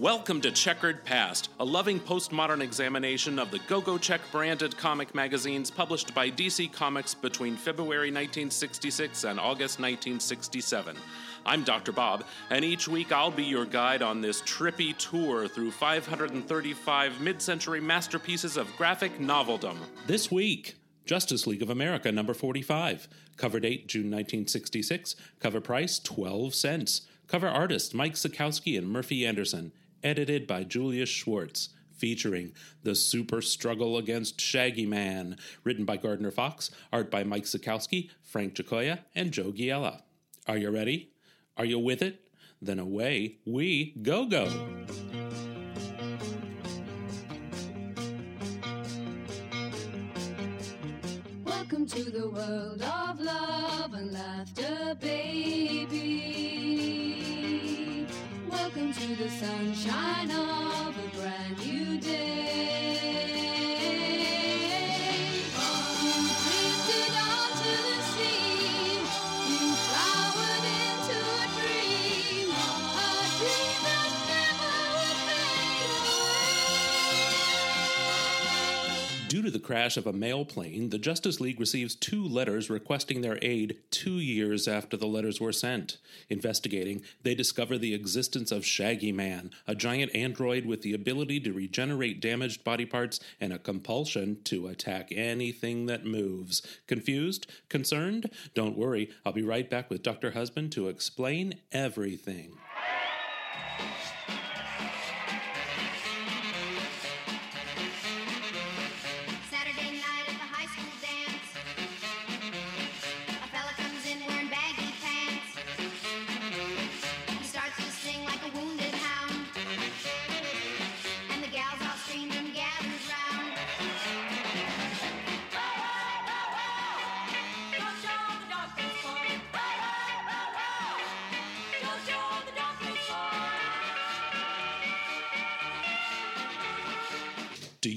Welcome to Checkered Past, a loving postmodern examination of the Go Go Check branded comic magazines published by DC Comics between February 1966 and August 1967. I'm Dr. Bob, and each week I'll be your guide on this trippy tour through 535 mid century masterpieces of graphic noveldom. This week, Justice League of America number 45. Cover date June 1966. Cover price 12 cents. Cover artist Mike Sekowsky and Murphy Anderson. Edited by Julius Schwartz. Featuring The Super Struggle Against Shaggy Man. Written by Gardner Fox. Art by Mike Sekowsky, Frank Giacoia, and Joe Giella. Are you ready? Are you with it? Then away we go go. Welcome to the world of love and laughter, baby. Welcome to the sunshine of a brand new Due to the crash of a mail plane, the Justice League receives two letters requesting their aid two years after the letters were sent. Investigating, they discover the existence of Shaggy Man, a giant android with the ability to regenerate damaged body parts and a compulsion to attack anything that moves. Confused? Concerned? Don't worry, I'll be right back with Dr. Husband to explain everything.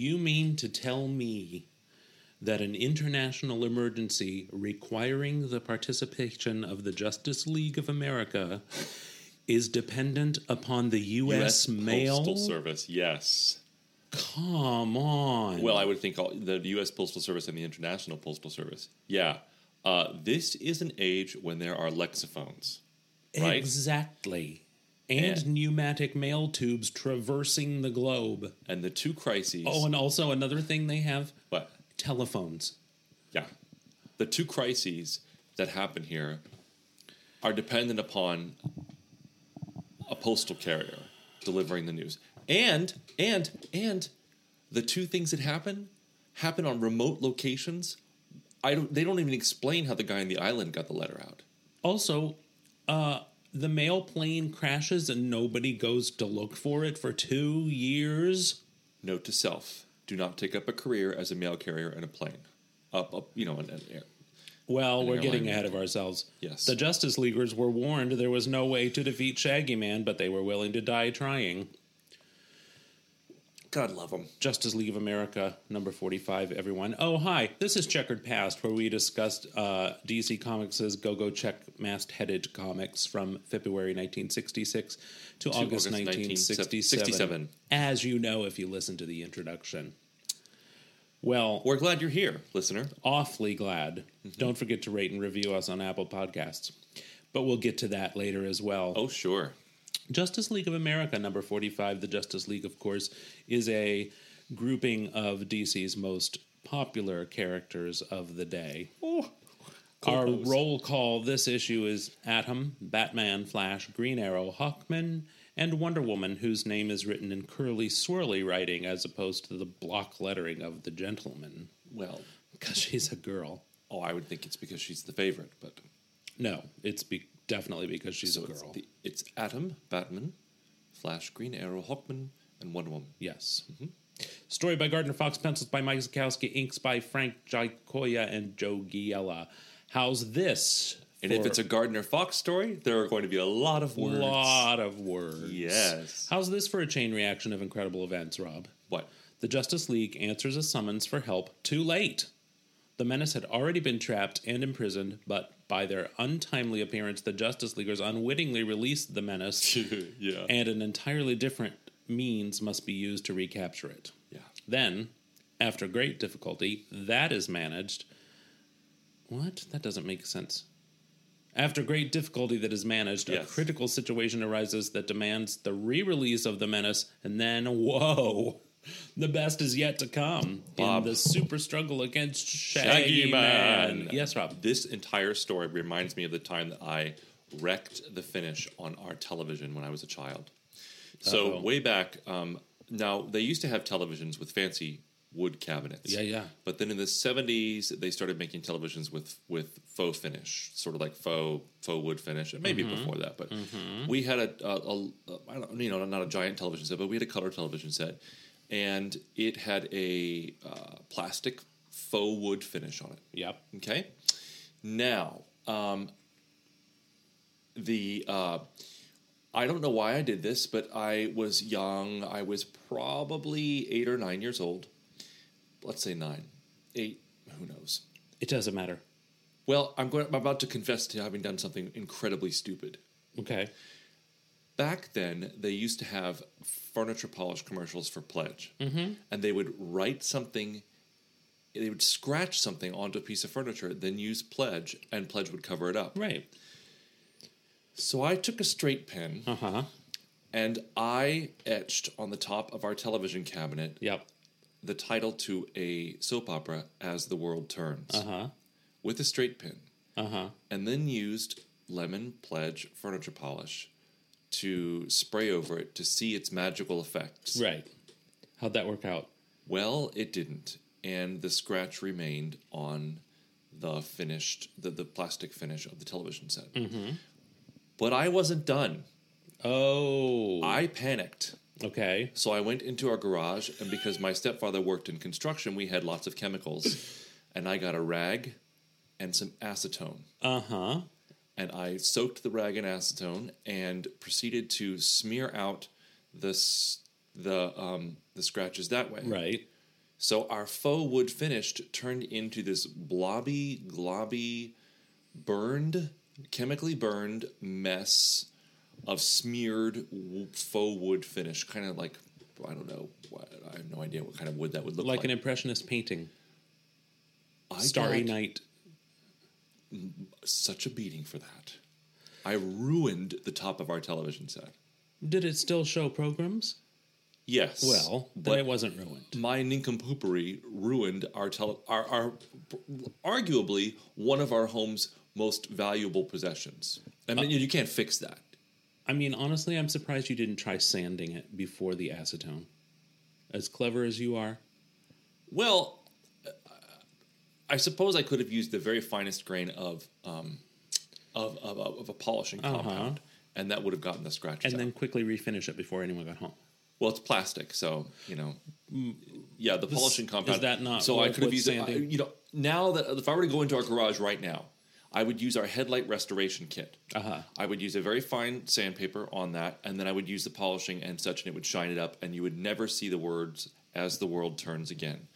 You mean to tell me that an international emergency requiring the participation of the Justice League of America is dependent upon the U.S. mail? Postal Service, yes. Come on. Well, I would think all, the U.S. Postal Service and the International Postal Service. Yeah. Uh, this is an age when there are lexophones, right? Exactly. And And- pneumatic mail tubes traversing the globe. and the two crises. Oh, and also another thing they have what? telephones. Yeah. The two crises that happen here are dependent upon a postal carrier delivering the news. And and and the two things that happen happen on remote locations. I don't they don't even explain how the guy in the island got the letter out. Also, uh, the mail plane crashes and nobody goes to look for it for two years. Note to self: Do not take up a career as a mail carrier in a plane. Up, up, you know, in an air. Well, we're getting ahead of ourselves. Yes. The Justice Leaguers were warned there was no way to defeat Shaggy Man, but they were willing to die trying. God love them. Justice League of America, number 45, everyone. Oh, hi. This is Checkered Past, where we discussed uh, DC Comics' Go Go Check Mast Headed comics from February 1966 to, August, August 1967. 1967. As you know if you listen to the introduction. Well, We're glad you're here, listener. awfully glad. Don't forget to rate and review us on Apple Podcasts. But we'll get to that later as well. Oh, sure. Justice League of America, number 45. The Justice League, of course, is a grouping of DC's most popular characters of the day. Our Close. roll call this issue is Atom, Batman, Flash, Green Arrow, Hawkman, and Wonder Woman, whose name is written in curly, swirly writing as opposed to the block lettering of the gentleman, Well, because she's a girl. oh, I would think it's because she's the favorite, but No, it's be- definitely because she's so a it's, girl. the, it's Atom, Batman, Flash, Green Arrow, Hawkman, and Wonder Woman. Yes. Mm-hmm. Story by Gardner Fox, pencils by Mike Sekowsky, inks by Frank Giacoia and Joe Giella. How's this And if it's a Gardner Fox story, there are going to be a lot of words. A lot of words. Yes. How's this for a chain reaction of incredible events, Rob? What? The Justice League answers a summons for help too late. The Menace had already been trapped and imprisoned, but by their untimely appearance, the Justice Leaguers unwittingly released the Menace, yeah. and an entirely different means must be used to recapture it. yeah. Then, after great difficulty, that is managed. What? That doesn't make sense. After great difficulty that is managed, a critical situation arises that demands the re release of the menace, and then, whoa, the best is yet to come Bob. in the super struggle against Shaggy, Shaggy Man. Man. Yes, Rob. This entire story reminds me of the time that I wrecked the finish on our television when I was a child. So Uh-oh. way back, um, now they used to have televisions with fancy wood cabinets. Yeah, yeah. But then in the seventies, they started making televisions with with faux finish, sort of like faux faux wood finish, and maybe Mm-hmm. before that. But we had a, a, a, a I don't, you know not a giant television set, but we had a color television set, and it had a uh, plastic faux wood finish on it. Yep. Okay. Now, um, the uh, I don't know why I did this, but I was young. I was probably eight or nine years old. Let's say nine, eight. Who knows? It doesn't matter. Well, I'm going. I'm about to confess to having done something incredibly stupid. Okay. Back then, they used to have furniture polish commercials for Pledge, mm-hmm. and they would write something. They would scratch something onto a piece of furniture, then use Pledge, and Pledge would cover it up. Right. So I took a straight pen Uh huh. and I etched on the top of our television cabinet Yep. the title to a soap opera, As the World Turns, Uh huh. with a straight pen, Uh huh. and then used lemon pledge furniture polish to spray over it to see its magical effects. Right. How'd that work out? Well, it didn't, and the scratch remained on the finished, the, the plastic finish of the television set. Mm-hmm. But I wasn't done. Oh. I panicked. okay. So I went into our garage, and because my stepfather worked in construction, we had lots of chemicals. And I got a rag and some acetone. Uh huh. And I soaked the rag in acetone and proceeded to smear out the, the, um, the scratches that way. Right. So our faux wood finished turned into this blobby, globby, burned, chemically burned mess of smeared faux wood finish. Kind of like, I don't know, what, I have no idea what kind of wood that would look like. Like an impressionist painting. I Starry Night. Such a beating for that. I ruined the top of our television set. Did it still show programs? Yes. Well, then but it wasn't ruined. my nincompoopery ruined our tele- our, our arguably one of our home's most valuable possessions. I mean, you can't fix that. I mean, honestly, I'm surprised you didn't try sanding it before the acetone. As clever as you are. Well, uh, I suppose I could have used the very finest grain of um, of, of, of a polishing compound, and that would have gotten the scratches Uh-huh. And out. then quickly refinish it before anyone got home. Well, it's plastic, so you know. Yeah, the polishing compound. is that not So I could have used it. You know, now that if I were to go into our garage right now, I would use our headlight restoration kit. Uh-huh. I would use a very fine sandpaper on that, and then I would use the polishing and such, and it would shine it up, and you would never see the words "as the world turns again."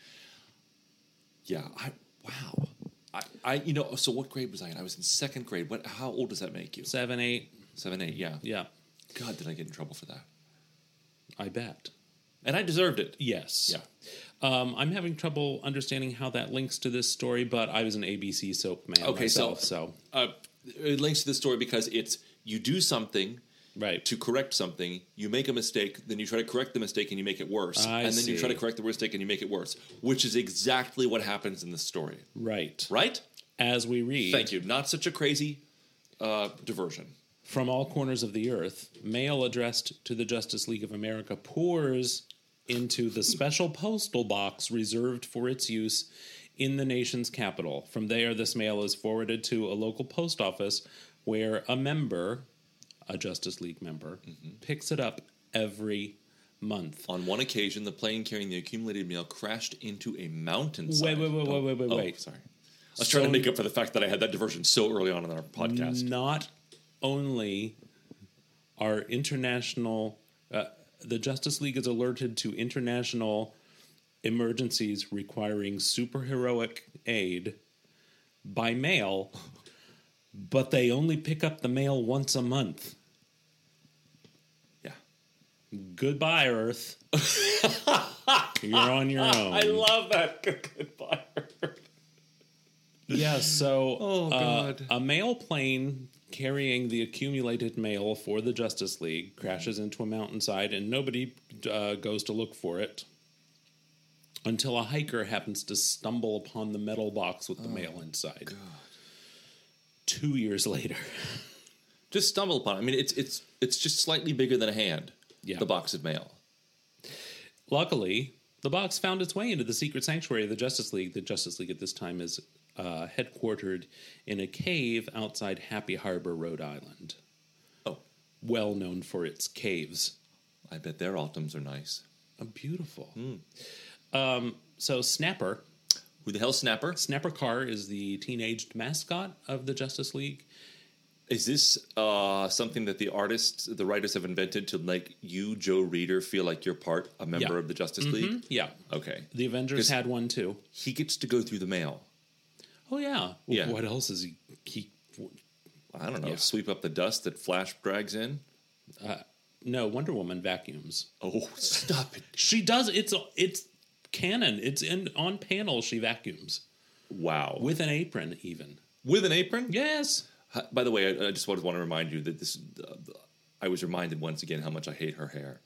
Yeah, I wow. I, I you know so what grade was I in? I was in second grade. What how old does that make you? Seven, eight. Seven, eight, yeah. Yeah, God, did I get in trouble for that? I bet. And I deserved it. Yes. Yeah. Um, I'm having trouble understanding how that links to this story, but I was an ABC soap man Okay, so- myself, so, uh, it links to the story because it's you do something right. to correct something, you make a mistake, then you try to correct the mistake and you make it worse, I and then you try to correct the mistake and you make it worse, which is exactly what happens in the story, right. right? As we read, Thank you. Not such a crazy uh, diversion. from all corners of the earth, mail addressed to the Justice League of America pours into the special postal box reserved for its use in the nation's capital. From there, this mail is forwarded to a local post office where a member, a Justice League member, picks it up every month. On one occasion, the plane carrying the accumulated mail crashed into a mountainside. Wait, wait, wait, wait, wait, wait, oh, wait. Sorry. I was trying to make up for the fact that I had that diversion so early on in our podcast. Not only are international, uh, the Justice League is alerted to international emergencies requiring superheroic aid by mail, but they only pick up the mail once a month. Yeah. Goodbye, Earth. You're on your own. I love that. Goodbye. Earth. Yeah, so Oh, uh, God. a mail plane carrying the accumulated mail for the Justice League crashes into a mountainside, and nobody uh, goes to look for it until a hiker happens to stumble upon the metal box with the mail inside. Two years later, Just stumble upon it. I mean, it's it's it's just slightly bigger than a hand. Yeah. The box of mail. luckily, the box found its way into the secret sanctuary of the Justice League. The Justice League at this time is uh, headquartered in a cave outside Happy Harbor, Rhode Island. Oh, well known for its caves. I bet their autumns are nice. Oh, beautiful. Um, so Snapper, Who the hell, Snapper? Snapper Carr is the teenaged mascot of the Justice League. Is this uh, something that the artists, the writers have invented to make you, Joe Reader, feel like you're part, a member Yeah. of the Justice League? Yeah, Okay. the Avengers 'Cause- had one too. He gets to go through the mail. Oh yeah, Yeah. What else is he? he I don't know, Yeah. sweep up the dust that Flash drags in. no, Wonder Woman vacuums. Oh, stop it. She does. It's it's canon. It's in on panel. She vacuums Wow. with an apron. Even With an apron? yes. By the way, I, I just want to remind you that this. Uh, I was reminded once again how much I hate her hair.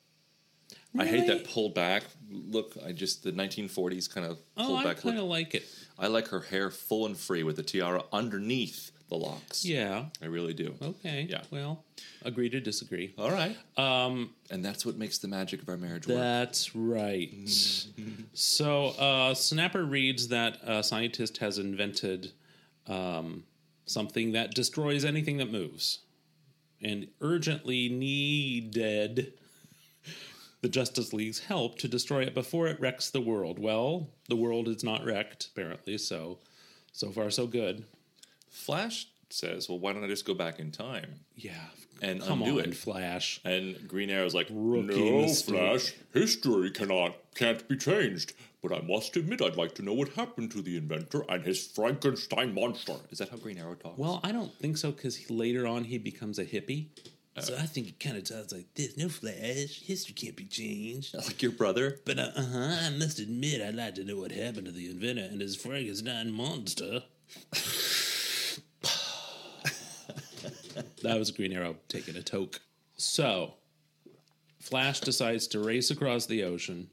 I hate that pulled back look. I just the 1940s kind of Oh, pulled I back kind of look. like it. I like her hair full and free with the tiara underneath the locks. Yeah. I really do. Okay. Yeah. Well, agree to disagree. All right. Um, and that's what makes the magic of our marriage work. That's right. so, uh, Snapper reads that a scientist has invented um, something that destroys anything that moves and urgently needed the Justice League's help to destroy it before it wrecks the world. Well, the world is not wrecked, apparently, so so far so good. Flash says, "Well, why don't I just go back in time?" Yeah. And come undo on, it. Flash. And Green Arrow's like, Rookie "No, mistake." Flash. History cannot can't be changed. But I must admit, I'd like to know what happened to the inventor and his Frankenstein monster." Is that how Green Arrow talks? Well, I don't think so because later on he becomes a hippie. So I think it kind of sounds like this. No flash. History can't be changed. like your brother. But uh huh, I must admit, I'd like to know what happened to the inventor and his Frankenstein monster. that was Green Arrow taking a toke. So, Flash decides to race across the ocean,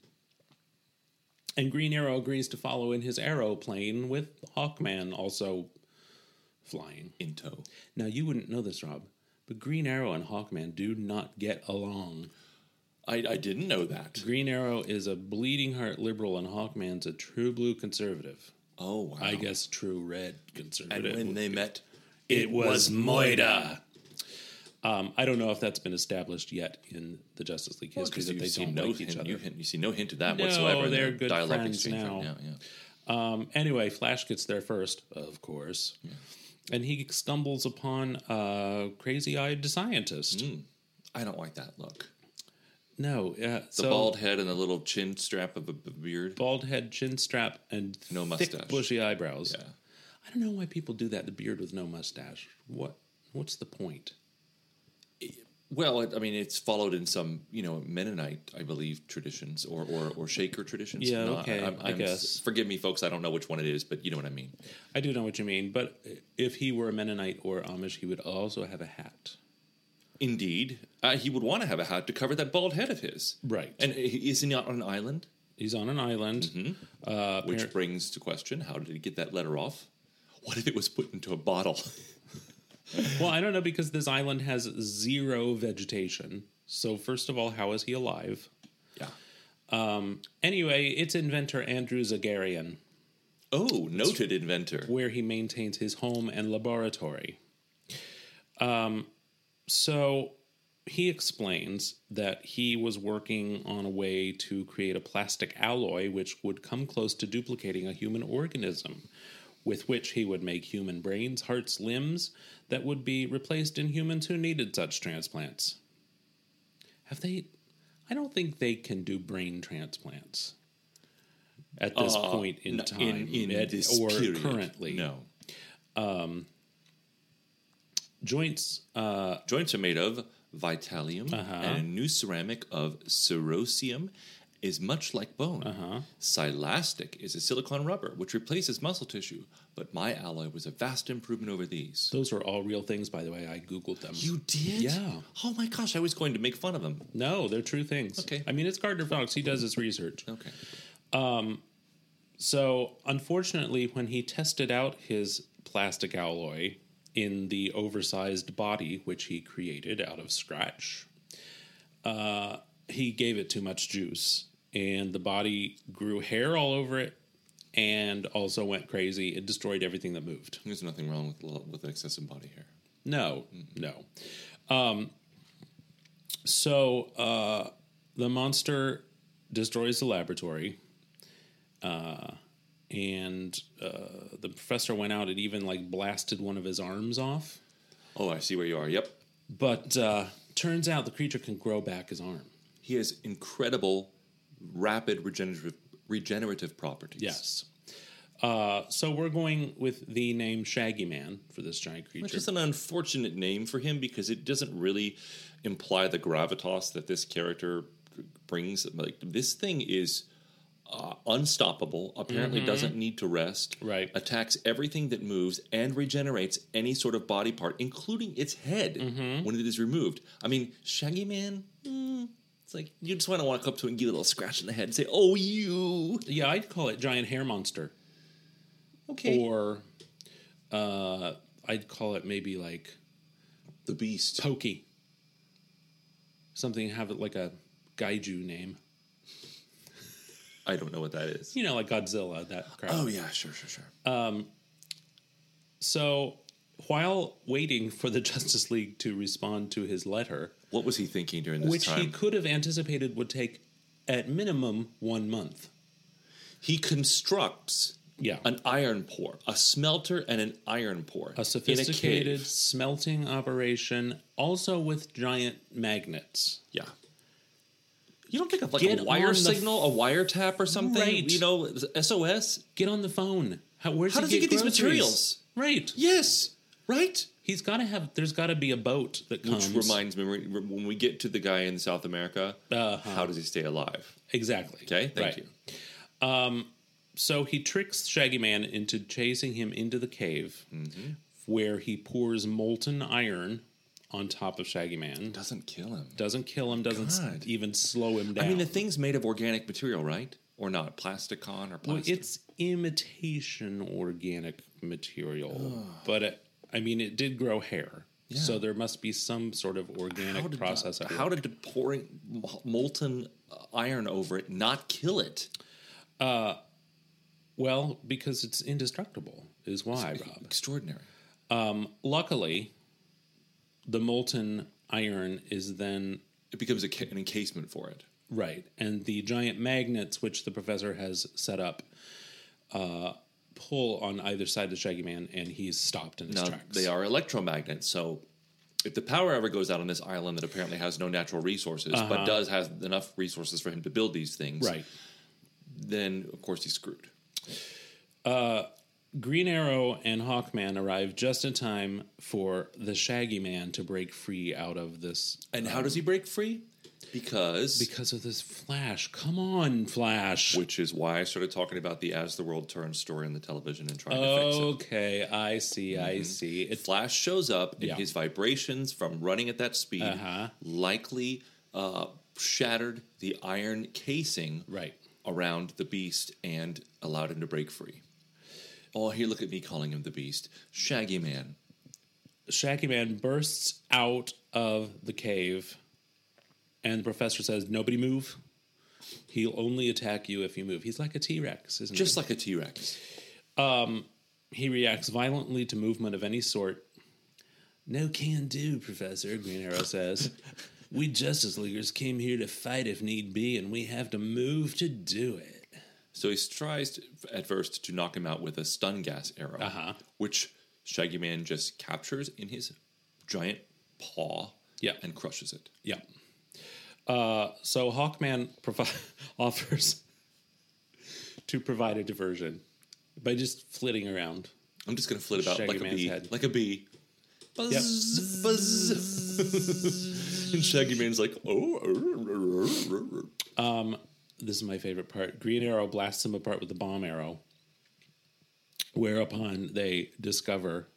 and Green Arrow agrees to follow in his aeroplane with Hawkman also flying. In tow. Now, you wouldn't know this, Rob, but Green Arrow and Hawkman do not get along. I, I didn't know that. Green Arrow is a bleeding heart liberal, and Hawkman's a true blue conservative. Oh, wow. I guess true red conservative. And when they met, it was Moida. Um, I don't know if that's been established yet in the Justice League history because that they don't no like hint, each other. you, hint, you see no hint of that No, whatsoever. they're good dialogue friends exchange. now. Yeah, yeah. Um, anyway, Flash gets there first, of course, and he stumbles upon a crazy-eyed scientist. I don't like that look. No, uh, The so bald head and the little chin strap of a beard. bald head, chin strap, and No thick, mustache. bushy eyebrows. Yeah. I don't know why people do that. The beard with no mustache. What? What's the point? Well, I mean, it's followed in some, you know, Mennonite, I believe, traditions or or, or Shaker traditions. Yeah, No, okay, I I'm- guess. Forgive me, folks. I don't know which one it is, but you know what I mean. I do know what you mean, but if he were a Mennonite or Amish, he would also have a hat. Indeed, uh, he would want to have a hat to cover that bald head of his. Right. And is he- isn't on an island? He's on an island. Mm-hmm. Uh, Which appar- brings to question: How did he get that letter off? What if it was put into a bottle? well, I don't know because this island has zero vegetation. So first of all, how is he alive? yeah. Anyway, it's inventor Andrew Zagarian, Oh, noted inventor. where he maintains his home and laboratory. Um, so he explains that he was working on a way to create a plastic alloy which would come close to duplicating a human organism, with which he would make human brains, hearts, limbs that would be replaced in humans who needed such transplants. Have they? I don't think they can do brain transplants at this Uh, point in no, time, in, in at- this or period. currently. No. Joints uh, Joints are made of Vitallium, Uh-huh. and a new ceramic of cerosium is much like bone. Uh-huh. Silastic is a silicone rubber, which replaces muscle tissue, but my alloy was a vast improvement over these. Those are all real things, by the way. I googled them. You did? Yeah. Oh my gosh, I was going to make fun of them. no, they're true things. Okay. I mean, it's Gardner Fox. He does his research. Okay. So, unfortunately, when he tested out his plastic alloy in the oversized body which he created out of scratch, uh, he gave it too much juice, and the body grew hair all over it, and also went crazy. It destroyed everything that moved. There's nothing wrong with with excessive body hair. No, no. Um, so uh, the monster destroys the laboratory, uh, and uh, the professor went out and even like blasted one of his arms off. Oh, I see where you are. Yep. But uh, turns out the creature can grow back his arm. He has incredible, rapid regenerative regenerative properties. Yes. Uh, so we're going with the name Shaggy Man for this giant creature. Which is an unfortunate name for him because it doesn't really imply the gravitas that this character brings. Like this thing is uh, unstoppable. Apparently, doesn't need to rest. Mm-hmm. Right. Attacks everything that moves and regenerates any sort of body part, including its head Mm-hmm. when it is removed. I mean, Shaggy Man. mm, it's like you just want to walk up to it and give it a little scratch in the head and say, "Oh, you." yeah, I'd call it giant hair monster. Okay. Or uh, I'd call it maybe like the Beast. Pokey. Something have it like a kaiju name. I don't know what that is. You know, like Godzilla, that crap. Oh yeah, sure, sure, sure. Um, So while waiting for the Justice League to respond to his letter, What was he thinking during this which time? he could have anticipated would take at minimum one month. he constructs Yeah. an iron pour, a smelter and an iron pour, a sophisticated a smelting operation, also with giant magnets. Yeah. You don't think of like Get a wire signal, a wiretap or something? Right. You know, SOS? Get on the phone. How, where's How does he get these materials? Right. Yes. Right? He's got to have. There's got to be a boat that comes. Which reminds me, when we get to the guy in South America, Uh-huh. how does he stay alive? exactly. Okay, thank Right. you. So he tricks Shaggy Man into chasing him into the cave, Mm-hmm. where he pours molten iron on top of Shaggy Man. Doesn't kill him. Doesn't kill him. Doesn't God. even slow him down. I mean, the thing's made of organic material, right? Or not? Plasticon or Well, plastic? it's imitation organic material, but it, I mean, it did grow hair, so there must be some sort of organic how did, process. how did pouring molten uh, iron over it not kill it? Uh, well, because it's indestructible, is why, Rob. Extraordinary. Um, luckily, the molten iron is then It becomes a, an encasement for it. right, and the giant magnets which the professor has set up uh, pull on either side of the Shaggy Man, and he's stopped in his Now, tracks. they are electromagnets, so if the power ever goes out on this island that apparently has no natural resources, but uh-huh. does has enough resources for him to build these things, right. then of course he's screwed. Uh, Green Arrow and Hawkman arrive just in time for the Shaggy Man to break free out of this And how um, does he break free? Because, because of this Flash. Come on, Flash. which is why I started talking about the "As the World Turns" story in the television and trying to fix it. Okay, I see, I see. It, Flash shows up, and Yeah. his vibrations from running at that speed Uh-huh. likely uh, shattered the iron casing right. around the beast and allowed him to break free. Oh, here, look at me calling him the beast. Shaggy Man. Shaggy Man bursts out of the cave, and the professor says, Nobody move. He'll only attack you if you move. He's like a T Rex, isn't he? Just he? like a T Rex. he reacts violently to movement of any sort. No can do, Professor, Green Arrow says. we Justice Leaguers came here to fight if need be, and we have to move to do it. So he tries to, at first to knock him out with a stun gas arrow, Uh-huh. which Shaggy Man just captures in his giant paw Yeah. and crushes it. Yeah. Uh, so Hawkman provi- offers to provide a diversion by just flitting around. I'm just going to flit about Shaggy like a Man's bee. head. Like a bee. Buzz, Yep. buzz. and Shaggy Man's like, oh. Um, This is my favorite part. Green Arrow blasts him apart with the bomb arrow. Whereupon they discover,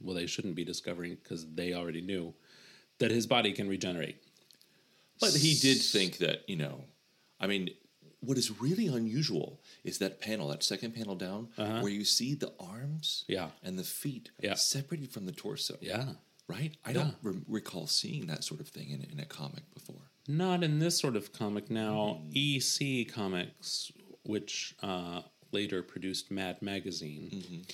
well, they shouldn't be discovering because they already knew that his body can regenerate. But he did think that, you know, I mean, what is really unusual is that panel, that second panel down, where you see the arms Uh-huh. Yeah. and the feet Yeah. separated from the torso. Yeah. Right? I don't re- recall seeing that sort of thing in, in a comic before. Not in this sort of comic. Now, EC Comics, which uh, later produced Mad Magazine,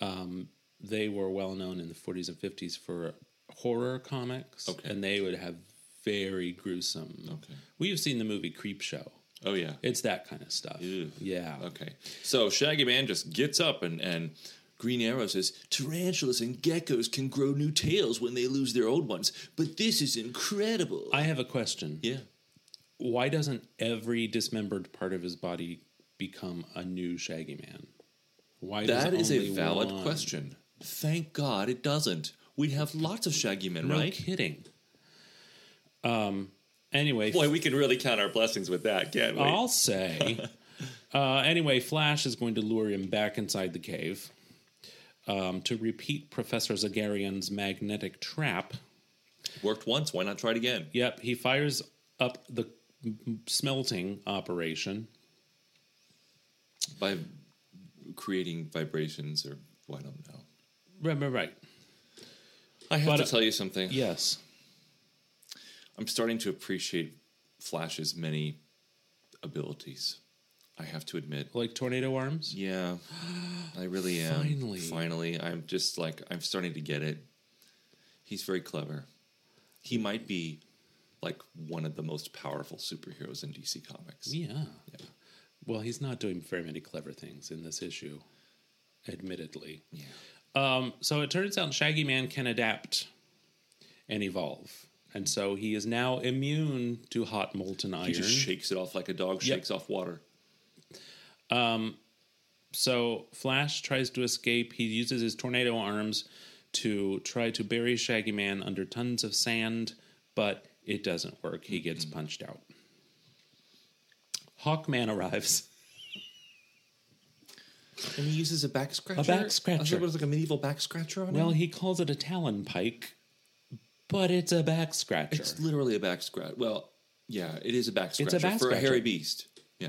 um, they were well known in the 40s and 50s for horror comics, Okay. and they would have very gruesome. Okay. We've seen the movie Creep Show. Oh, yeah. It's that kind of stuff. Ew. Yeah. Okay. So Shaggy Man just gets up and, and Green Arrow says, Tarantulas and geckos can grow new tails when they lose their old ones, but this is incredible. I have a question. yeah. Why doesn't every dismembered part of his body become a new Shaggy Man? Why does That is a valid one? question. Thank God it doesn't. We'd have lots of Shaggy Men, No right? kidding. Um. Anyway, Boy, we can really count our blessings with that, can't we? I'll say. uh, anyway, Flash is going to lure him back inside the cave um, to repeat Professor Zagarian's magnetic trap. Worked once, why not try it again? Yep, he fires up the smelting operation. By creating vibrations or well, I don't know. Right, right, right. I have But, to uh, tell you something. Yes. I'm starting to appreciate Flash's many abilities. I have to admit. Like tornado arms? Yeah, I really am. Finally. Finally. I'm just like, I'm starting to get it. He's very clever. He might be like one of the most powerful superheroes in DC Comics. Yeah. Yeah. Well, he's not doing very many clever things in this issue, admittedly. Yeah. Um, so it turns out Shaggy Man can adapt and evolve. And so he is now immune to hot molten iron. He just shakes it off like a dog Yep. shakes off water. Um, so Flash tries to escape. He uses his tornado arms to try to bury Shaggy Man under tons of sand, but it doesn't work. He gets punched out. Hawkman arrives. And he uses a back scratcher. A back scratcher. I thought it was like a medieval back scratcher on Well, him. he calls it a talon pike, but it's a back scratcher. It's literally a back scratch. Well, yeah, it is a back a scratcher back for a hairy beast. Yeah.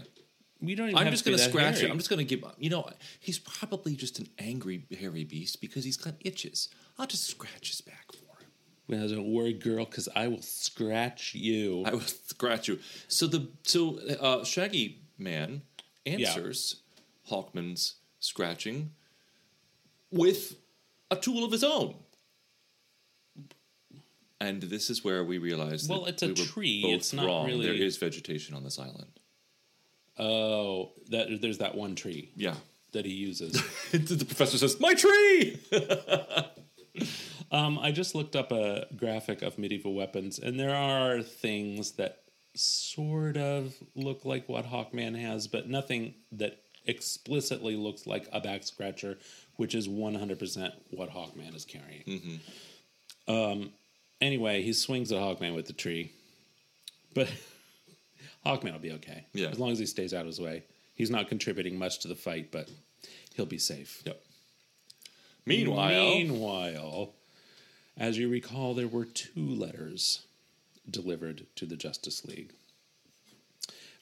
we don't even I'm just going to scratch hairy. it. I'm just going to give. Up. You know, he's probably just an angry hairy beast because he's got itches. I'll just scratch his back for him. Well, don't worry, girl, because I will scratch you. I will scratch you. So the so uh, Shaggy Man answers Hawkman's scratching with a tool of his own. And this is where we realize Well, that it's a we were tree. It's not wrong. really- There is vegetation on this island. oh, that there's that one tree Yeah. that he uses. the professor says, "My tree." um, I just looked up a graphic of medieval weapons, and there are things that sort of look like what Hawkman has, but nothing that explicitly looks like a back scratcher, which is 100% what Hawkman is carrying. Um, anyway, he swings at Hawkman with the tree, but Hawkman will be okay. Yeah. As long as he stays out of his way. He's not contributing much to the fight, but he'll be safe. Yep. Meanwhile, Meanwhile, as you recall, there were two letters delivered to the Justice League.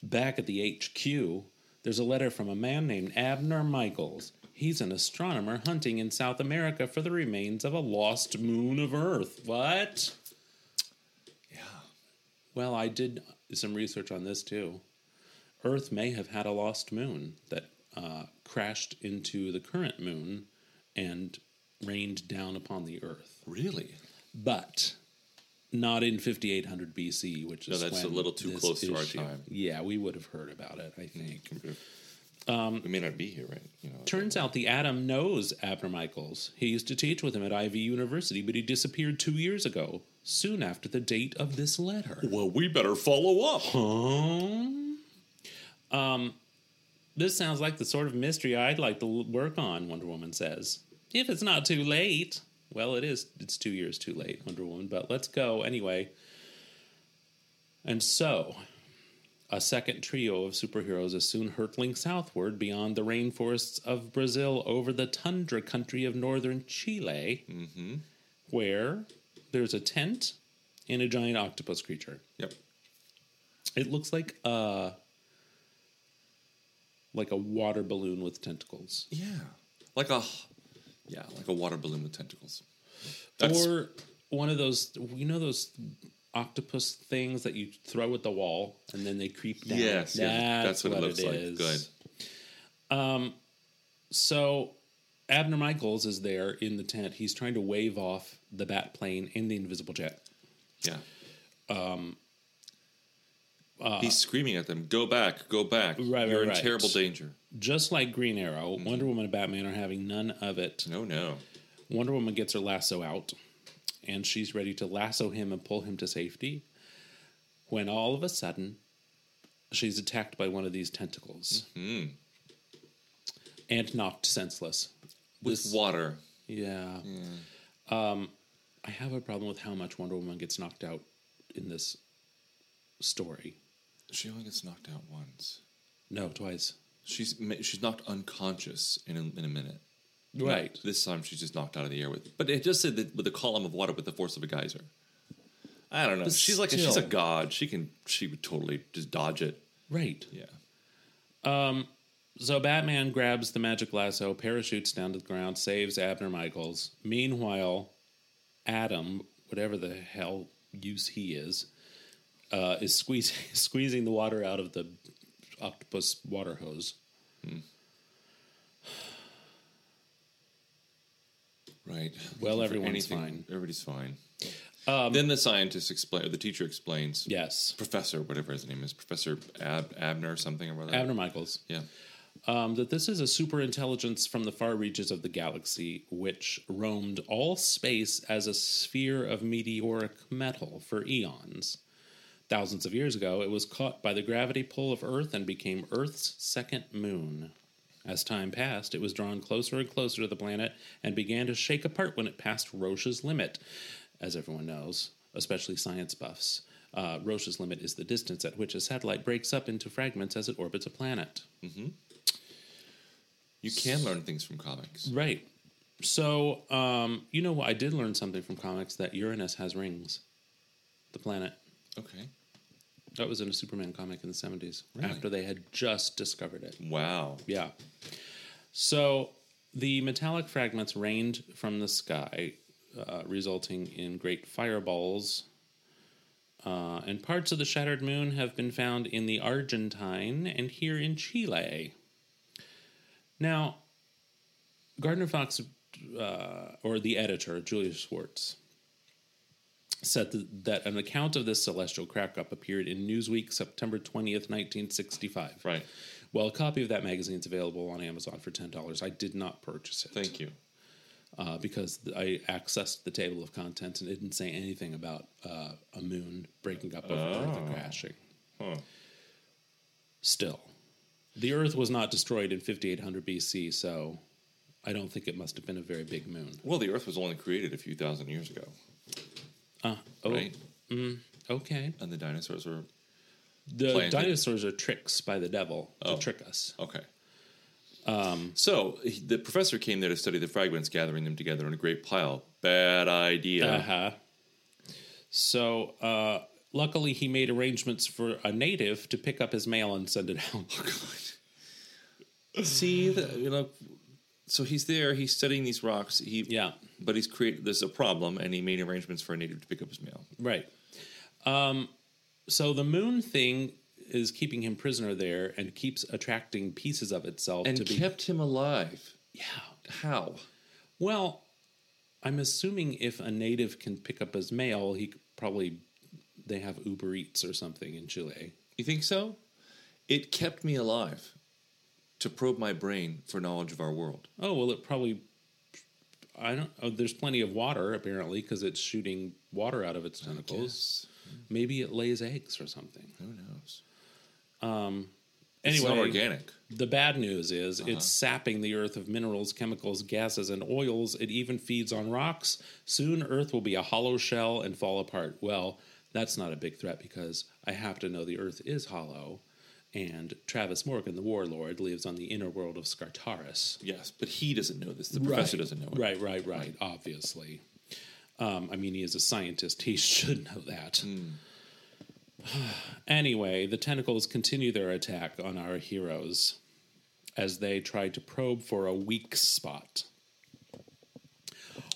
Back at the HQ, there's a letter from a man named Abner Michaels. He's an astronomer hunting in South America for the remains of a lost moon of Earth. What? yeah, Well, I did some research on this too. Earth may have had a lost moon that uh, crashed into the current moon and rained down upon the Earth, really. but not in 5800 BC, which No, is that's a little too close to our time. Yeah, we would have heard about it. I think. We may not be here, right? You know, Turns out the Atom knows Abner Michaels. He used to teach with him at Ivy University, but he disappeared two years ago, soon after the date of this letter. well, we better follow up. Um, um, this sounds like the sort of mystery I'd like to work on, Wonder Woman says. If it's not too late. Well, it is. It's two years too late, Wonder Woman, but let's go anyway. And so, a second trio of superheroes is soon hurtling southward beyond the rainforests of Brazil over the tundra country of northern Chile, mm-hmm. where there's a tent and a giant octopus creature. Yep. It looks like a like a water balloon with tentacles, Yeah. Like a yeah, like a water balloon with tentacles. That's or one of those you know those octopus things that you throw at the wall and then they creep down. yes, yeah, that's what, it looks like. is. Good. Um, so Abner Michaels is there in the tent. He's trying to wave off the bat plane and the invisible jet. Yeah. Um. He's uh, screaming at them, "Go back! Go back! Right, You're right, in right. terrible danger." Just like Green Arrow, mm-hmm. Wonder Woman and Batman are having none of it. No, no. Wonder Woman gets her lasso out, and she's ready to lasso him and pull him to safety. When all of a sudden, she's attacked by one of these tentacles and knocked senseless. With This- water. Yeah. Um, I have a problem with how much Wonder Woman gets knocked out in this story. She only gets knocked out once. No, twice. She's she's knocked unconscious in a, in a minute. Right. No, this time she's just knocked out of the air with. But it just said that with a column of water with the force of a geyser. I don't know. But she's like a, she's a god. She can she would totally just dodge it. Right. Yeah. Um. So Batman grabs the magic lasso, parachutes down to the ground, saves Abner Michaels. Meanwhile, Atom, whatever the hell use he is, uh, is squeezing squeezing the water out of the octopus water hose. Right. Well, everyone's fine. Everybody's fine. then the scientist explain, or the teacher explains. Yes, Professor, whatever his name is, Professor Ab- Abner or something or whatever. Abner Michaels. Yeah. um, that this is a super intelligence from the far reaches of the galaxy, which roamed all space as a sphere of meteoric metal for eons. Thousands of years ago, it was caught by the gravity pull of Earth and became Earth's second moon. As time passed, it was drawn closer and closer to the planet and began to shake apart when it passed Roche's limit. As everyone knows, especially science buffs, uh, Roche's limit is the distance at which a satellite breaks up into fragments as it orbits a planet. You can learn things from comics. Right. So, um, you know what? I did learn something from comics that Uranus has rings. The planet. Okay. That was in a Superman comic in the 70s Really? after they had just discovered it. Wow. Yeah. So, the metallic fragments rained from the sky, uh, resulting in great fireballs. Uh, and parts of the shattered moon have been found in the Argentine and here in Chile. Now, Gardner Fox, uh, or the editor, Julius Schwartz, said that, an account of this celestial crackup appeared in Newsweek September 20th, 1965. Right. Well, a copy of that magazine is available on Amazon for $10. I did not purchase it Thank you. uh, because I accessed the table of contents and it didn't say anything about uh, a moon breaking up over Earth and crashing. Huh. Still, the Earth was not destroyed in 5800 BC, so I don't think it must have been a very big moon. Well, the Earth was only created a few thousand years ago, Uh, oh, right? okay. And the dinosaurs were The dinosaurs are tricks by the devil Oh. to trick us. okay. Um, so the professor came there to study the fragments, gathering them together in a great pile. Bad idea. Uh huh. So, uh, luckily, he made arrangements for a native to pick up his mail and send it out. Oh, God. See, the, you know, so he's there. He's studying these rocks. He Yeah. But he's created. There's a problem, and he made arrangements for a native to pick up his mail. Right. Um, so the moon thing is keeping him prisoner there and keeps attracting pieces of itself And to be. kept him alive. yeah. How? Well, I'm assuming if a native can pick up his mail, he probably they have Uber Eats or something in Chile. You think so? It kept me alive to probe my brain for knowledge of our world? Oh well, it probably. I don't. Oh, there's plenty of water apparently because it's shooting water out of its tentacles. Maybe it lays eggs or something. Who knows? Anyway, it's not organic. The bad news is uh-huh. it's sapping the earth of minerals, chemicals, gases, and oils. It even feeds on rocks. Soon, Earth will be a hollow shell and fall apart. Well, that's not a big threat because I happen to know the Earth is hollow, and Travis Morgan, the warlord, lives on the inner world of Skartaris. Yes, but he doesn't know this. The professor doesn't know it. Right, right, right. Obviously. Um, I mean, he is a scientist. He should know that. anyway, the tentacles continue their attack on our heroes as they try to probe for a weak spot.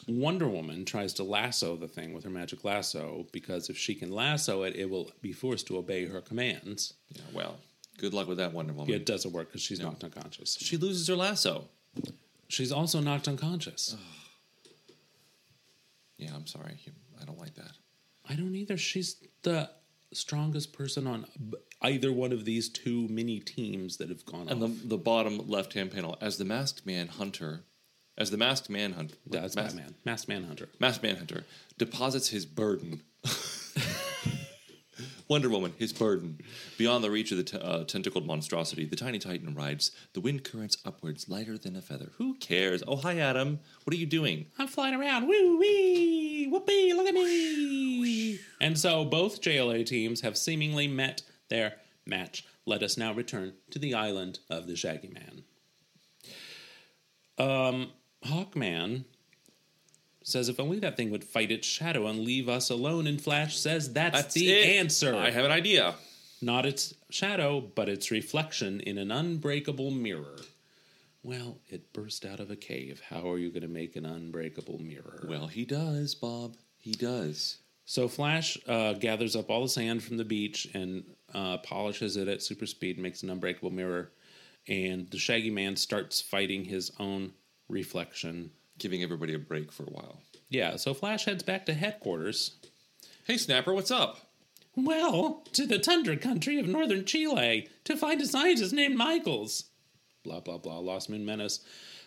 Wonder Woman tries to lasso the thing with her magic lasso because if she can lasso it, it will be forced to obey her commands. Yeah, well, good luck with that Wonder Woman. It doesn't work because she's knocked unconscious. She loses her lasso. She's also knocked unconscious. Yeah, I'm sorry. I don't like that. I don't either. She's the strongest person on either one of these two mini teams that have gone And off. the, the bottom left hand panel, as the masked man hunter, as the masked man hunter, That's Batman. Masked Manhunter. masked man hunter deposits his burden. Wonder Woman, his burden. Beyond the reach of the t- uh, tentacled monstrosity, the tiny titan rides the wind currents upwards, lighter than a feather. Who cares? Oh, hi, Atom. What are you doing? I'm flying around. Woo wee! Whoopee! Look at me! And so both JLA teams have seemingly met their match. Let us now return to the island of the Shaggy Man. Um, Hawkman says if only that thing would fight its shadow and leave us alone, and Flash says that's, the it. answer. I have an idea. Not its shadow, but its reflection in an unbreakable mirror. Well, it burst out of a cave. How are you going to make an unbreakable mirror? Well, he does, Bob. He does. So Flash uh, gathers up all the sand from the beach and uh, polishes it at super speed, makes an unbreakable mirror, and the Shaggy Man starts fighting his own reflection. Giving everybody a break for a while. Yeah, so Flash heads back to headquarters. Hey, Snapper, what's up? Well, to the tundra country of northern Chile to find a scientist named Michaels. Blah, blah, blah. Lost Moon Menace.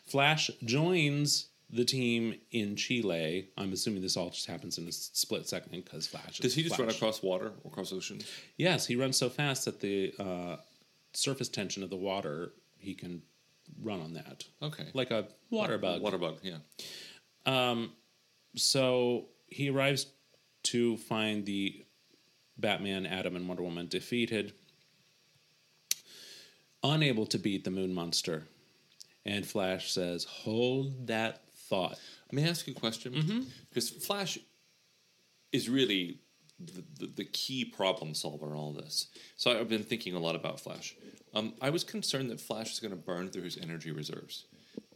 Flash joins the team in Chile. I'm assuming this all just happens in a split second because Flash. is Does he just run across water or across ocean? Yes, he runs so fast that the uh, surface tension of the water, he can run on that. Okay. Like a water bug. Water bug, yeah. Um, so he arrives to find the Batman, Atom, and Wonder Woman defeated, unable to beat the Moon Monster. And Flash says, Hold that thought. May I ask you a question? Because Flash is really the, the, the key problem solver in all this. So I've been thinking a lot about Flash. Um, I was concerned that Flash is going to burn through his energy reserves.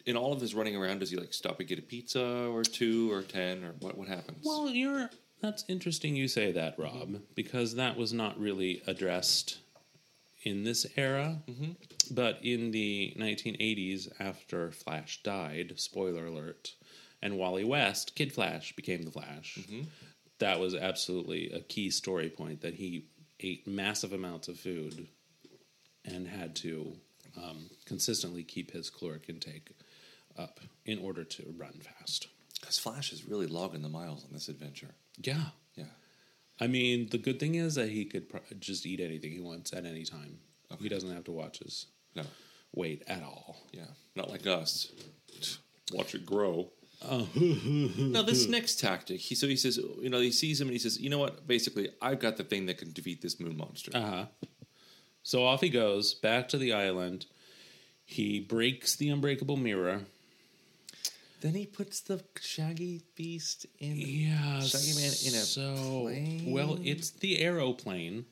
In all of his running around, does he like stop and get a pizza or two or ten or what? What happens? Well, you're. That's interesting you say that, Rob, because that was not really addressed in this era. But in the 1980s, after Flash died, spoiler alert, and Wally West, Kid Flash, became the Flash, that was absolutely a key story point that he ate massive amounts of food and had to um, consistently keep his caloric intake up in order to run fast. because Flash is really logging the miles on this adventure. Yeah. Yeah. I mean, the good thing is that he could pro- just eat anything he wants at any time. He doesn't have to watch his No. weight at all. Yeah, not like us. Watch it grow. Now this next tactic, he so he says, you know, he sees him and he says, you know what? Basically, I've got the thing that can defeat this moon monster. Uh huh. So off he goes back to the island. He breaks the unbreakable mirror. then he puts the shaggy beast in. Yeah. Shaggy Man in a so plane? well, it's the aeroplane.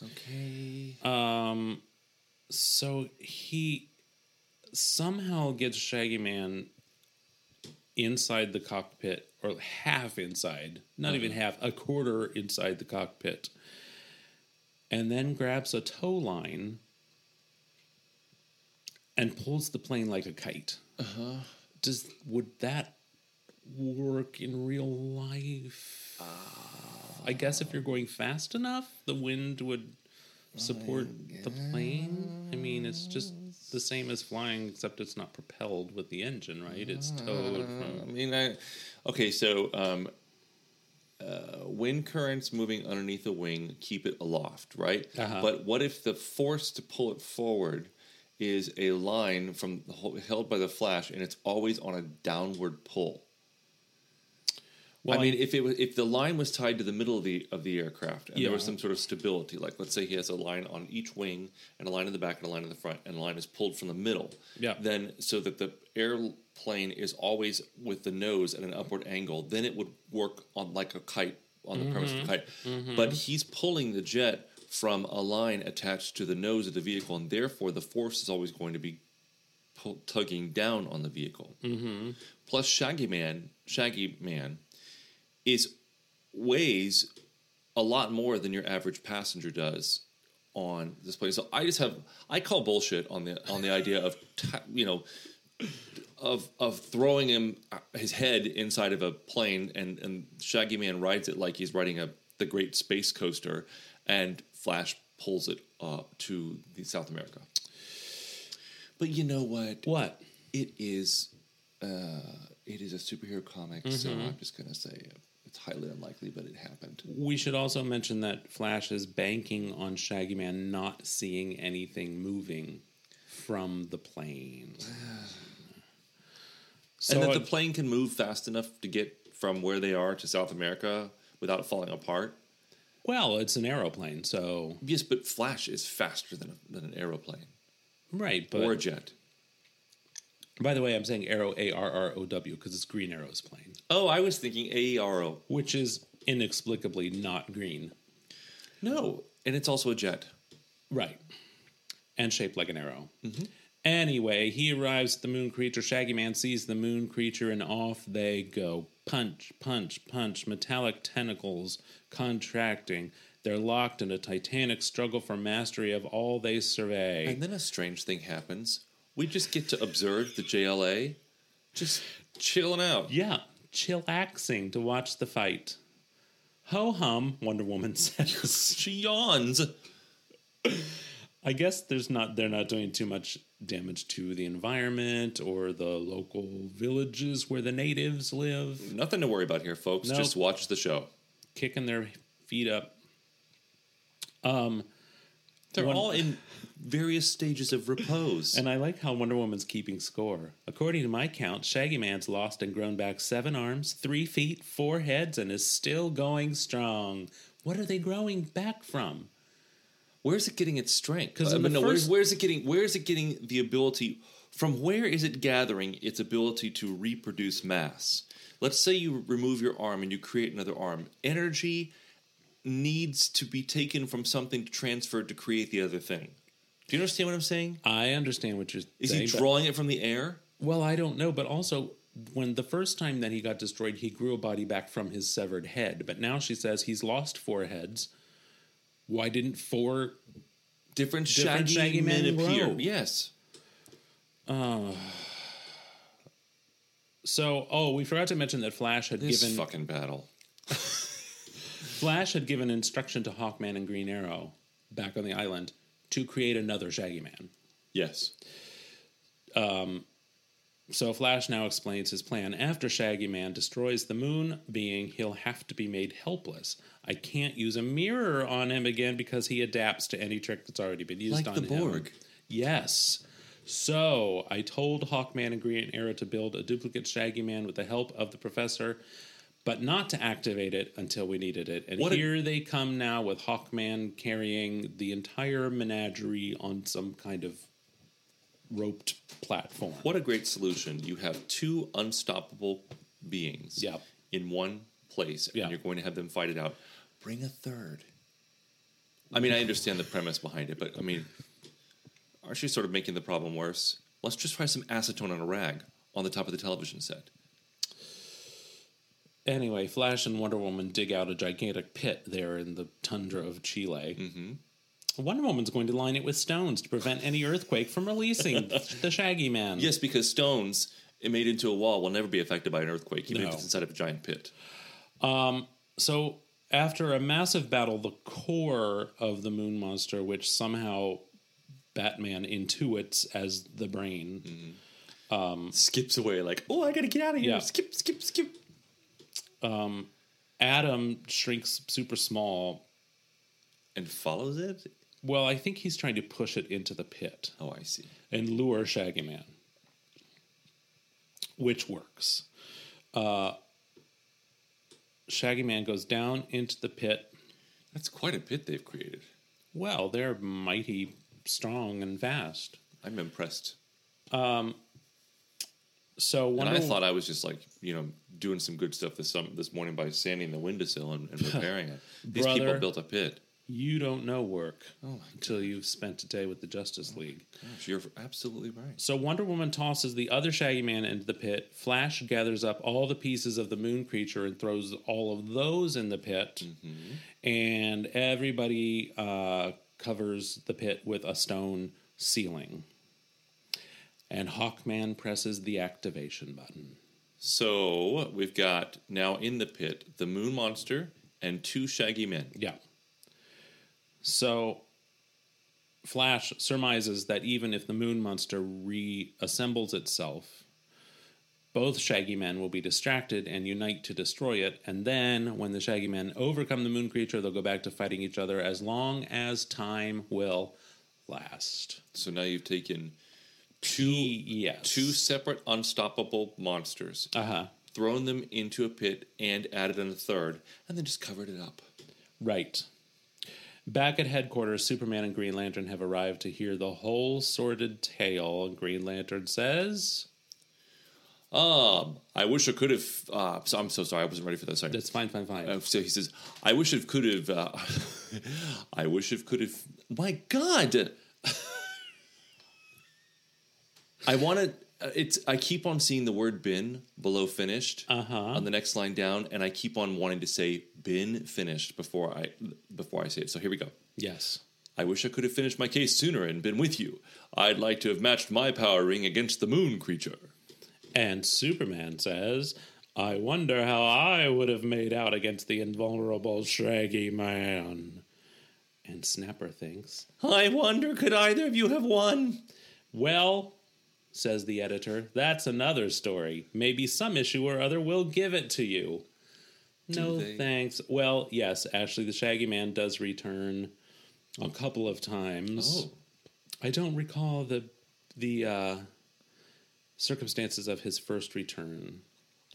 Okay. Um, so he somehow gets Shaggy Man inside the cockpit, or half inside, not even half, a quarter inside the cockpit, and then grabs a tow line and pulls the plane like a kite. Uh-huh. Does would that work in real life? I guess if you're going fast enough, the wind would support the plane? I mean, it's just the same as flying, except it's not propelled with the engine, right? It's towed I mean, I okay. So, um, uh, wind currents moving underneath the wing keep it aloft, right? Uh-huh. But what if the force to pull it forward is a line from held by the flash, and it's always on a downward pull? Well, I mean, if it was, if the line was tied to the middle of the of the aircraft, and there was some sort of stability, like let's say he has a line on each wing, and a line in the back, and a line in the front, and a line is pulled from the middle. Yeah. Then, so that the airplane is always with the nose at an upward angle, then it would work on like a kite on the premise of a kite. But he's pulling the jet from a line attached to the nose of the vehicle, and therefore the force is always going to be pull, tugging down on the vehicle. Mm-hmm. Plus, Shaggy Man, Shaggy Man, is weighs a lot more than your average passenger does on this plane. So I just have I call bullshit on the on the idea of you know of of throwing him uh, his head inside of a plane and and Shaggy Man rides it like he's riding a the Great Space Coaster, and Flash pulls it uh, to the South America. But you know what? what? It is uh, it is a superhero comic, so I'm just gonna say it's highly unlikely, but it happened. We should also mention that Flash is banking on Shaggy Man not seeing anything moving from the plane. So and that the plane can move fast enough to get from where they are to South America without it falling apart. well, it's an aeroplane, so Yes, but Flash is faster than, a, than an aeroplane right. But or a jet. By the way, I'm saying Arrow A R R O W because it's Green Arrow's plane, Oh, I was thinking AERO. which is inexplicably not green. No, and it's also a jet. Right. And shaped like an arrow. Mm-hmm. Anyway, he arrives at the moon creature. Shaggy Man sees the moon creature, and off they go. Punch, punch, punch. Metallic tentacles contracting. They're locked in a titanic struggle for mastery of all they survey. And then a strange thing happens. We just get to observe the JLA just chilling out. yeah, chillaxing to watch the fight. Ho hum, Wonder Woman says. She yawns. I guess there's not they're not doing too much damage to the environment or the local villages where the natives live, Nothing to worry about here, folks. Nope. Just watch the show. kicking their feet up. Um, They're One- all in various stages of repose. And I like how Wonder Woman's keeping score. According to my count, Shaggy Man's lost and grown back seven arms, three feet, four heads, and is still going strong. What are they growing back from? where's it getting its strength? 'Cause I in mean, no, where's, where's it getting? Where's it getting the ability? From where is it gathering its ability to reproduce mass? Let's say you remove your arm and you create another arm. Energy needs to be taken from something transferred to create the other thing. Do you understand what I'm saying? I understand what you're Is saying. Is he drawing it from the air? Well, I don't know, but also when the first time that he got destroyed, he grew a body back from his severed head. But now she says he's lost four heads. Why didn't four? Different, Different shaggy, shaggy men men appear. grow. Yes. Uh, so, oh, we forgot to mention that Flash had This given fucking battle. Flash had given instruction to Hawkman and Green Arrow back on the island to create another Shaggy Man. Yes. Um, so Flash now explains his plan. After Shaggy Man destroys the moon being, he'll have to be made helpless. I can't use a mirror on him again because he adapts to any trick that's already been used Like on the him. Borg. Yes. So I told Hawkman and Green Arrow to build a duplicate Shaggy Man with the help of the Professor, but not to activate it until we needed it. And What a- here they come now with Hawkman carrying the entire menagerie on some kind of roped platform. What a great solution. You have two unstoppable beings Yeah. in one place, and Yeah. you're going to have them fight it out. Bring a third. I mean, I understand the premise behind it, but I mean, aren't you sort of making the problem worse? Let's just try some acetone on a rag on the top of the television set. Anyway, Flash and Wonder Woman dig out a gigantic pit there in the tundra of Chile. Mm-hmm. Wonder Woman's going to line it with stones to prevent any earthquake from releasing the Shaggy Man. Yes, because stones eh, made into a wall will never be affected by an earthquake, even No. if it's inside of a giant pit. Um, so after a massive battle, the core of the moon monster, which somehow Batman intuits as the brain, mm-hmm. um, Skips away like, oh, I gotta get out of here. Yeah. Skip, skip, skip. Atom shrinks super small. And follows it. Well, I think he's trying to push it into the pit Oh, I see. and lure Shaggy Man, which works. Uh, Shaggy Man goes down into the pit. That's quite a pit they've created. Well, they're mighty strong and vast. I'm impressed. So And I thought I was just like, you know, doing some good stuff this some, this morning by sanding the windowsill and, and repairing it. These people built a pit. you don't know work until you've spent a day with the Justice League. Gosh, you're absolutely right. So Wonder Woman tosses the other Shaggy Man into the pit. Flash gathers up all the pieces of the moon creature and throws all of those in the pit. And everybody uh, covers the pit with a stone ceiling. And Hawkman presses the activation button. So we've got now in the pit the moon monster and two shaggy men. Yeah. So Flash surmises that even if the moon monster reassembles itself, both Shaggy Men will be distracted and unite to destroy it. And then, when the Shaggy Men overcome the moon creature, they'll go back to fighting each other as long as time will last. So now you've taken two yes. two separate unstoppable monsters, Uh huh. thrown them into a pit, and added in a third, and then just covered it up. Right. Back at headquarters, Superman and Green Lantern have arrived to hear the whole sordid tale. And Green Lantern says, Um, I wish I could have. Uh, so I'm so sorry, I wasn't ready for that. Sorry. That's fine, fine, fine. Uh, so he says, "I wish it could have. Uh, I wish it could have. My God, I want to. It's. I keep on seeing the word "been" below "finished" Uh-huh. on the next line down, and I keep on wanting to say "been finished" before I before I say it. So here we go. yes. I wish I could have finished my case sooner and been with you. I'd like to have matched my power ring against the moon creature. And Superman says, I wonder how I would have made out against the invulnerable Shaggy Man. And Snapper thinks, I wonder, could either of you have won? Well, says the editor, that's another story. Maybe some issue or other will give it to you. no they? thanks. Well, yes, actually, the Shaggy Man does return a couple of times. Oh. I don't recall the the uh, circumstances of his first return.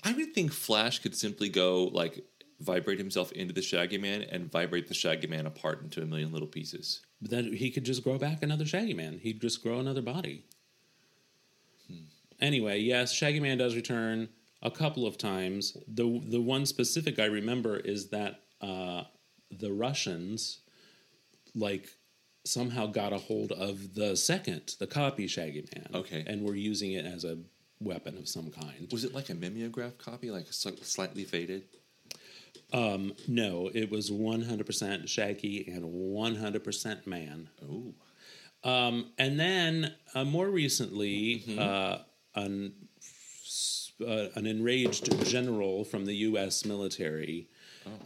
I would think Flash could simply go like vibrate himself into the Shaggy Man and vibrate the Shaggy Man apart into a million little pieces. But then he could just grow back another Shaggy Man. He'd just grow another body. Anyway, yes, Shaggy Man does return a couple of times. the The one specific I remember is that uh, the Russians, like, somehow got a hold of the second, the copy Shaggy Man. Okay. and were using it as a weapon of some kind. Was it like a mimeograph copy, like slightly faded? No, it was one hundred percent Shaggy and one hundred percent Man. Oh, Um, and then uh, more recently, uh, an, uh, an enraged general from the U.S. military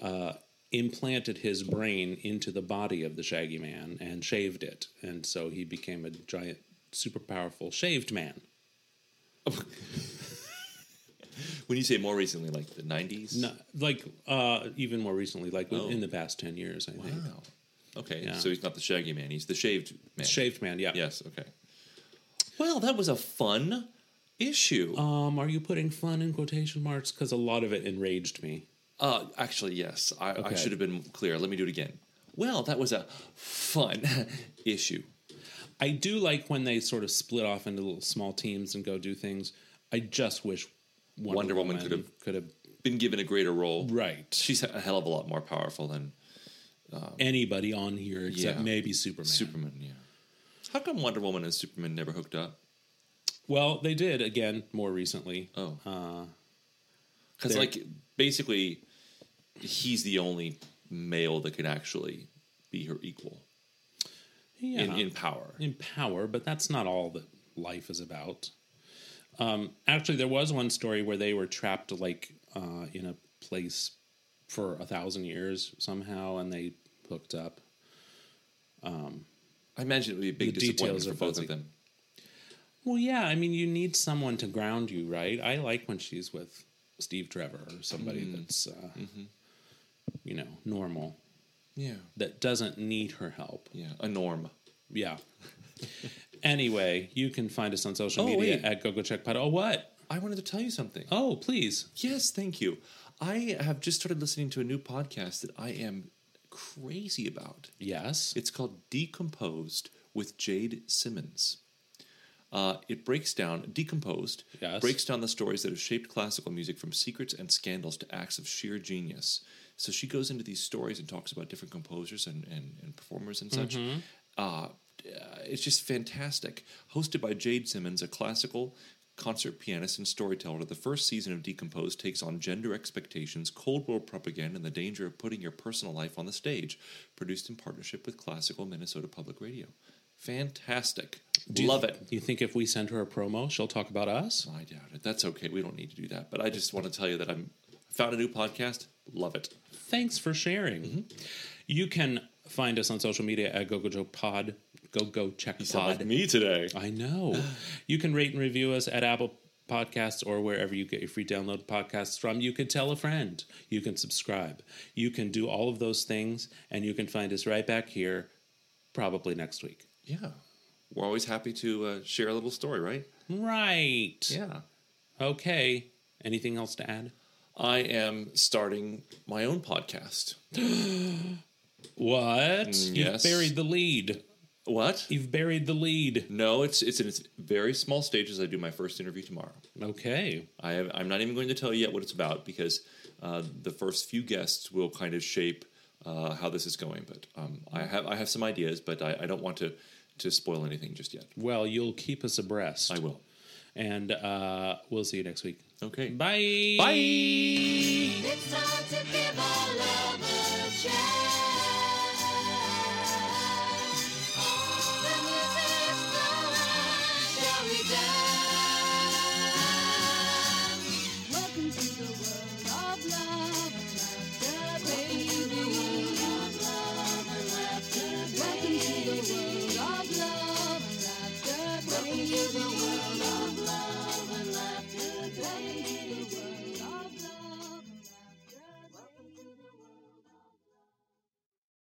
uh, implanted his brain into the body of the Shaggy Man and shaved it, and so he became a giant, super powerful shaved man. when you say more recently, like the nineties? No, like uh, even more recently, like Oh. in the past ten years, I think. Okay, Yeah. so he's not the Shaggy Man; he's the shaved man. Shaved man, yeah. Yes. Okay. Well, that was a fun issue. Um, are you putting fun in quotation marks? Because a lot of it enraged me. Uh, actually, yes. I, I should have been clear. Let me do it again. Well, that was a fun issue. I do like when they sort of split off into little small teams and go do things. I just wish Wonder, Wonder Woman Woman, could have- could have Been given a greater role. right She's a hell of a lot more powerful than anybody on here except Yeah. maybe Superman. Superman. Yeah. How come Wonder Woman and Superman never hooked up? Well, they did again more recently. Oh, Uh, because they're- like basically, he's the only male that could actually be her equal yeah, in, in power. in power, but that's not all that life is about. Um, actually, there was one story where they were trapped like uh, in a place for a thousand years somehow, and they hooked up. I imagine it would be a big disappointment for both of them. Well, yeah, I mean, you need someone to ground you, right? I like when she's with Steve Trevor or somebody Mm. that's, uh, Mm-hmm. you know, normal Yeah. that doesn't need her help. Yeah. A norm. Yeah. anyway, you can find us on social Oh, media wait. at GoGoCheckPod. Oh, what? I wanted to tell you something. Oh, please. Yes, thank you. I have just started listening to a new podcast that I am crazy about. Yes. It's called Decomposed with Jade Simmons. Uh, it breaks down, decomposed, Yes. breaks down the stories that have shaped classical music from secrets and scandals to acts of sheer genius. So she goes into these stories and talks about different composers and, and, and performers and such. Uh, it's just fantastic. Hosted by Jade Simmons, a classical concert pianist and storyteller, the first season of Decomposed takes on gender expectations, Cold War propaganda, and the danger of putting your personal life on the stage. Produced in partnership with Classical Minnesota Public Radio. Fantastic. Do you- Love it. Do you think if we send her a promo, she'll talk about us? I doubt it. That's okay. We don't need to do that. But I just want to tell you that I'm I found a new podcast. Love it. Thanks for sharing. Mm-hmm. You can find us on social media at GoGoCheckPod. Go Go Check Sound Pod. like me today. I know. you can rate and review us at Apple Podcasts or wherever you get your free download podcasts from. You can tell a friend. You can subscribe. You can do all of those things, and you can find us right back here probably next week. Yeah. We're always happy to uh, share a little story, right? Right. Yeah. Okay. Anything else to add? I am starting my own podcast. What? Mm, You've buried the lead. What? You've buried the lead. No, it's it's in its very small stages. I do my first interview tomorrow. Okay. I have, I'm not even going to tell you yet what it's about because uh, the first few guests will kind of shape uh, how this is going. But um, I have I have some ideas, but I, I don't want to to spoil anything just yet. Well, you'll keep us abreast. I will. And uh, we'll see you next week. Okay. Bye. Bye.